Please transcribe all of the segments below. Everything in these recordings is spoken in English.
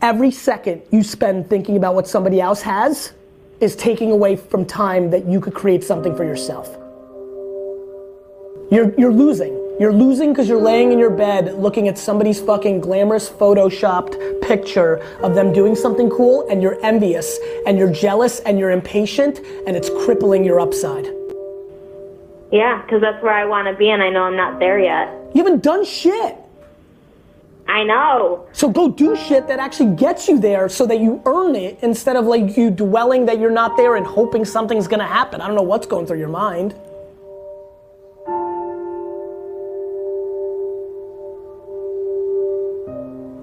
Every second you spend thinking about what somebody else has is taking away from time that you could create something for yourself. You're, you're losing. You're losing because you're laying in your bed looking at somebody's fucking glamorous photoshopped picture of them doing something cool and you're envious and you're jealous and you're impatient and it's crippling your upside. Yeah, because that's where I want to be and I know I'm not there yet. You haven't done shit. I know. So go do shit that actually gets you there so that you earn it instead of like you dwelling that you're not there and hoping something's gonna happen. I don't know what's going through your mind.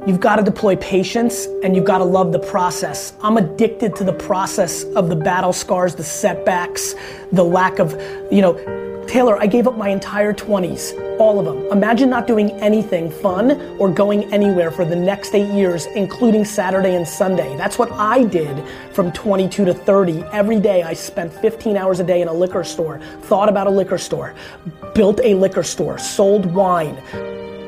You've got to deploy patience and you've got to love the process. I'm addicted to the process of the battle scars, the setbacks, the lack of, you know, Taylor, I gave up my entire 20s, all of them. Imagine not doing anything fun or going anywhere for the next eight years, including Saturday and Sunday. That's what I did from 22 to 30. Every day I spent 15 hours a day in a liquor store, thought about a liquor store, built a liquor store, sold wine.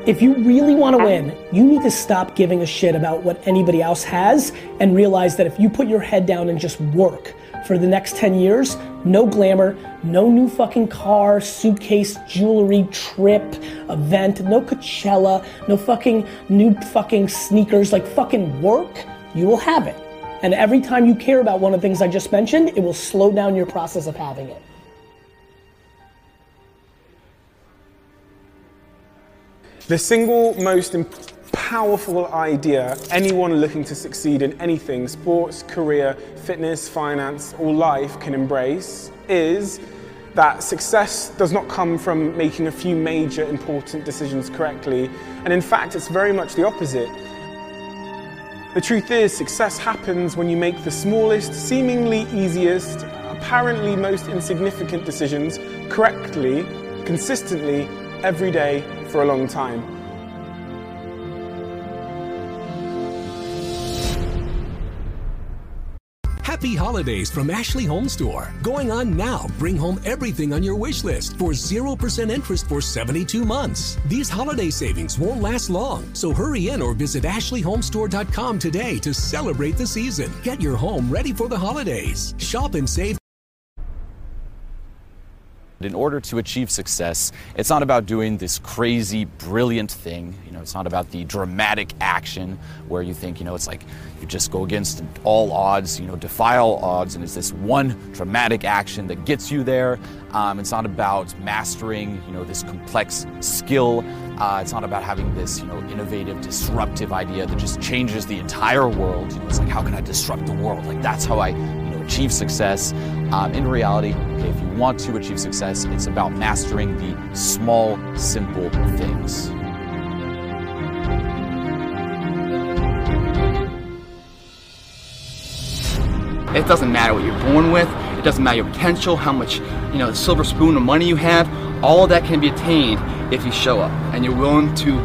If you really want to win, you need to stop giving a shit about what anybody else has and realize that if you put your head down and just work for the next 10 years, no glamour, no new fucking car, suitcase, jewelry, trip, event, no Coachella, no fucking new fucking sneakers, like fucking work, you will have it. And every time you care about one of the things I just mentioned, it will slow down your process of having it. The single most powerful idea anyone looking to succeed in anything sports, career, fitness, finance, or life can embrace is that success does not come from making a few major important decisions correctly, and in fact, it's very much the opposite. The truth is, success happens when you make the smallest, seemingly easiest, apparently most insignificant decisions correctly, consistently, every day for a long time. Happy holidays from Ashley Home Store. Going on now. Bring home everything on your wish list for 0% interest for 72 months. These holiday savings won't last long, so hurry in or visit ashleyhomestore.com today to celebrate the season. Get your home ready for the holidays. Shop and save in order to achieve success, it's not about doing this crazy, brilliant thing. You know, it's not about the dramatic action where you think, you know, it's like you just go against all odds, you know, defy all odds, and it's this one dramatic action that gets you there. Um, it's not about mastering, you know, this complex skill. Uh, it's not about having this, you know, innovative, disruptive idea that just changes the entire world. You know, it's like, how can I disrupt the world? Like that's how I, achieve success. Um, in reality, if you want to achieve success, it's about mastering the small, simple things. It doesn't matter what you're born with. It doesn't matter your potential, how much, you know, silver spoon of money you have. All of that can be attained if you show up and you're willing to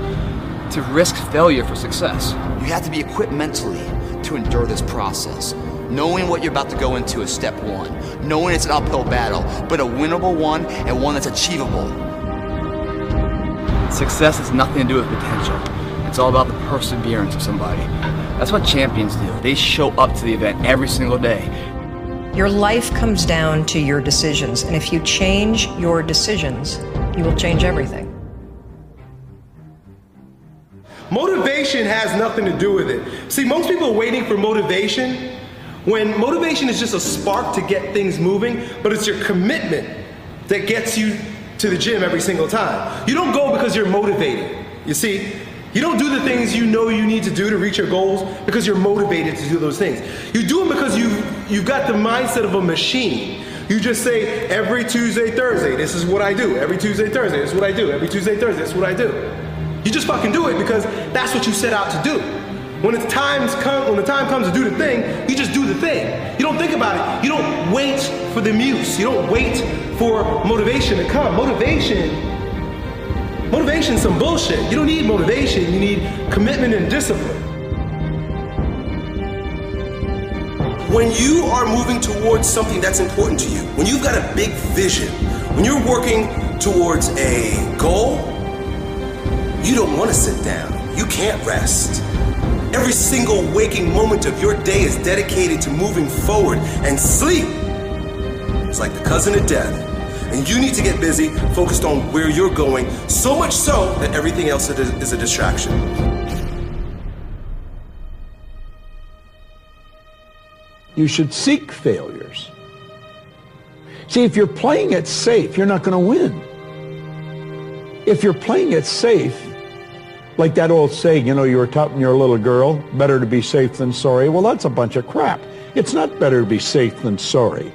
to risk failure for success. You have to be equipped mentally to endure this process. Knowing what you're about to go into is step one. Knowing it's an uphill battle, but a winnable one and one that's achievable. Success has nothing to do with potential. It's all about the perseverance of somebody. That's what champions do. They show up to the event every single day. Your life comes down to your decisions, and if you change your decisions, you will change everything. Motivation has nothing to do with it. See, most people are waiting for motivation when motivation is just a spark to get things moving, but it's your commitment that gets you to the gym every single time. You don't go because you're motivated. You see, you don't do the things you know you need to do to reach your goals because you're motivated to do those things. You do them because you've, you've got the mindset of a machine. You just say, every Tuesday, Thursday, this is what I do. Every Tuesday, Thursday, this is what I do. Every Tuesday, Thursday, this is what I do. You just fucking do it because that's what you set out to do. When it's times come, when the time comes to do the thing, you just do the thing. You don't think about it. You don't wait for the muse. You don't wait for motivation to come. Motivation, motivation, some bullshit. You don't need motivation. You need commitment and discipline. When you are moving towards something that's important to you, when you've got a big vision, when you're working towards a goal, you don't want to sit down. You can't rest. Every single waking moment of your day is dedicated to moving forward, and sleep is like the cousin of death. And you need to get busy, focused on where you're going, so much so that everything else is a distraction. You should seek failures. See, if you're playing it safe, you're not going to win. If you're playing it safe, like that old saying, you know, you were you're a little girl, better to be safe than sorry. Well, that's a bunch of crap. It's not better to be safe than sorry.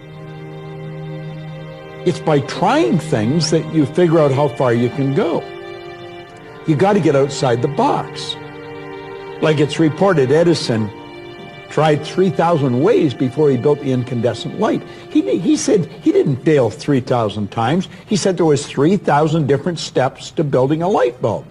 It's by trying things that you figure out how far you can go. You got to get outside the box. Like it's reported, Edison tried 3,000 ways before he built the incandescent light. He, he said he didn't fail 3,000 times. He said there was 3,000 different steps to building a light bulb.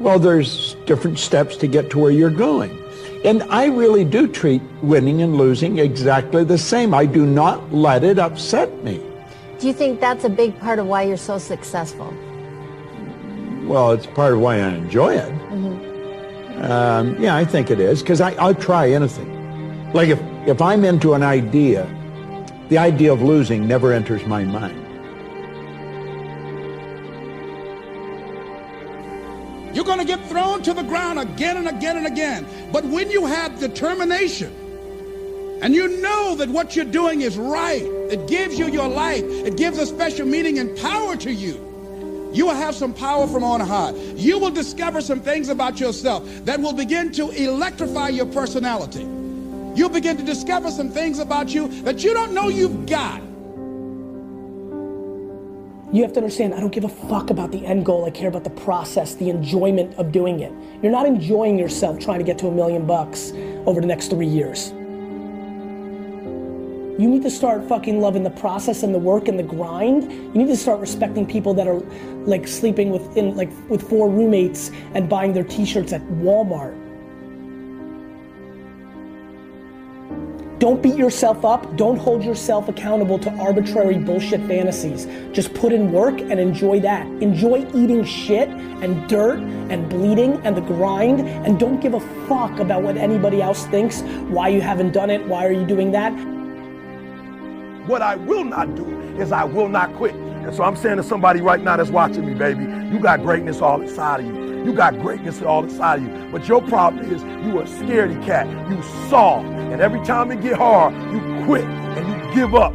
Well, there's different steps to get to where you're going. And I really do treat winning and losing exactly the same. I do not let it upset me. Do you think that's a big part of why you're so successful? Well, it's part of why I enjoy it. Mm-hmm. Um, yeah, I think it is because I'll try anything. Like if, if I'm into an idea, the idea of losing never enters my mind. You're going to get thrown to the ground again and again and again. But when you have determination and you know that what you're doing is right, it gives you your life, it gives a special meaning and power to you. You will have some power from on high. You will discover some things about yourself that will begin to electrify your personality. You'll begin to discover some things about you that you don't know you've got. You have to understand, I don't give a fuck about the end goal. I care about the process, the enjoyment of doing it. You're not enjoying yourself trying to get to a million bucks over the next three years. You need to start fucking loving the process and the work and the grind. You need to start respecting people that are like sleeping with in like with four roommates and buying their t-shirts at Walmart. Don't beat yourself up. Don't hold yourself accountable to arbitrary bullshit fantasies. Just put in work and enjoy that. Enjoy eating shit and dirt and bleeding and the grind and don't give a fuck about what anybody else thinks, why you haven't done it, why are you doing that. What I will not do is I will not quit. And so I'm saying to somebody right now that's watching me, baby, you got greatness all inside of you. You got greatness all inside of you. But your problem is you a scaredy cat. You soft. And every time it get hard, you quit and you give up.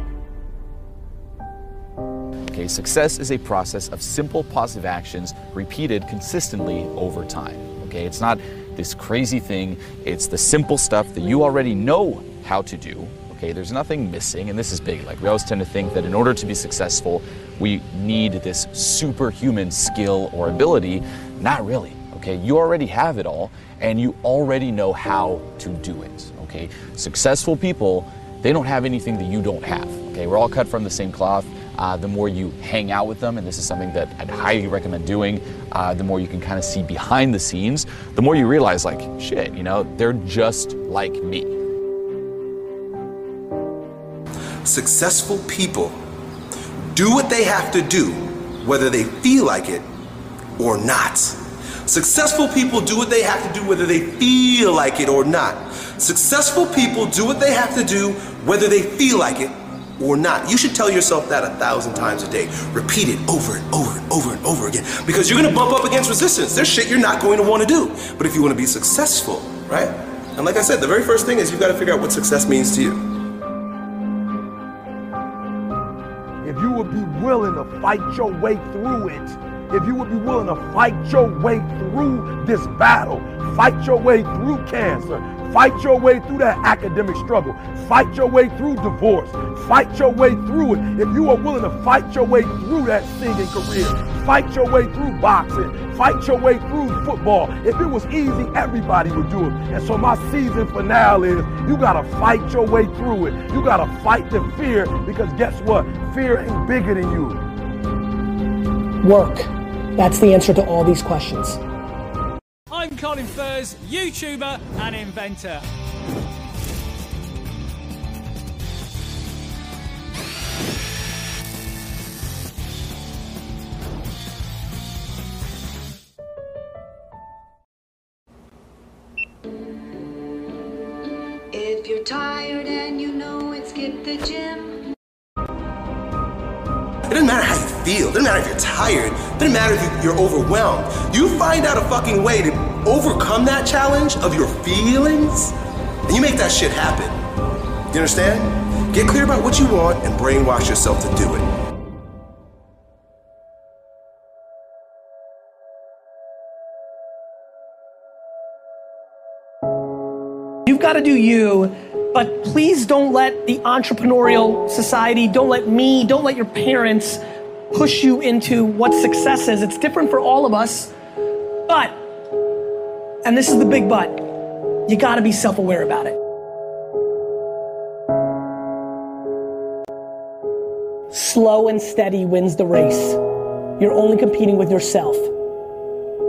Okay, success is a process of simple positive actions repeated consistently over time. Okay, it's not this crazy thing. It's the simple stuff that you already know how to do. Okay, there's nothing missing, and this is big. Like, we always tend to think that in order to be successful, we need this superhuman skill or ability. Not really. Okay, you already have it all, and you already know how to do it. Okay, successful people, they don't have anything that you don't have. Okay, we're all cut from the same cloth. Uh, the more you hang out with them, and this is something that I'd highly recommend doing, uh, the more you can kind of see behind the scenes, the more you realize, like, shit, you know, they're just like me. Successful people do what they have to do, whether they feel like it or not. Successful people do what they have to do, whether they feel like it or not. Successful people do what they have to do, whether they feel like it or not. You should tell yourself that a thousand times a day. Repeat it over and over and over and over again because you're to bump up against resistance. There's shit you're not going to want to do. But if you want to be successful, right? And like I said, the very first thing is you've got to figure out what success means to you. If you would be willing to fight your way through it, if you would be willing to fight your way through this battle, fight your way through cancer, Fight your way through that academic struggle. Fight your way through divorce. Fight your way through it. If you are willing to fight your way through that singing career, fight your way through boxing, fight your way through football. If it was easy, everybody would do it. And so my season finale is you gotta fight your way through it. You gotta fight the fear because guess what? Fear ain't bigger than you. Work. That's the answer to all these questions. I'm Colin Furze, YouTuber and inventor. If you're tired and you know it, skip the gym. It doesn't matter how you feel. It doesn't matter if you're tired. It doesn't matter if you're overwhelmed. You find out a fucking way to overcome that challenge of your feelings, and you make that shit happen. You understand? Get clear about what you want and brainwash yourself to do it. You've got to do you, but please don't let the entrepreneurial society, don't let me, don't let your parents push you into what success is. It's different for all of us, but, and this is the big but, you got to be self aware about it. Slow and steady wins the race. You're only competing with yourself.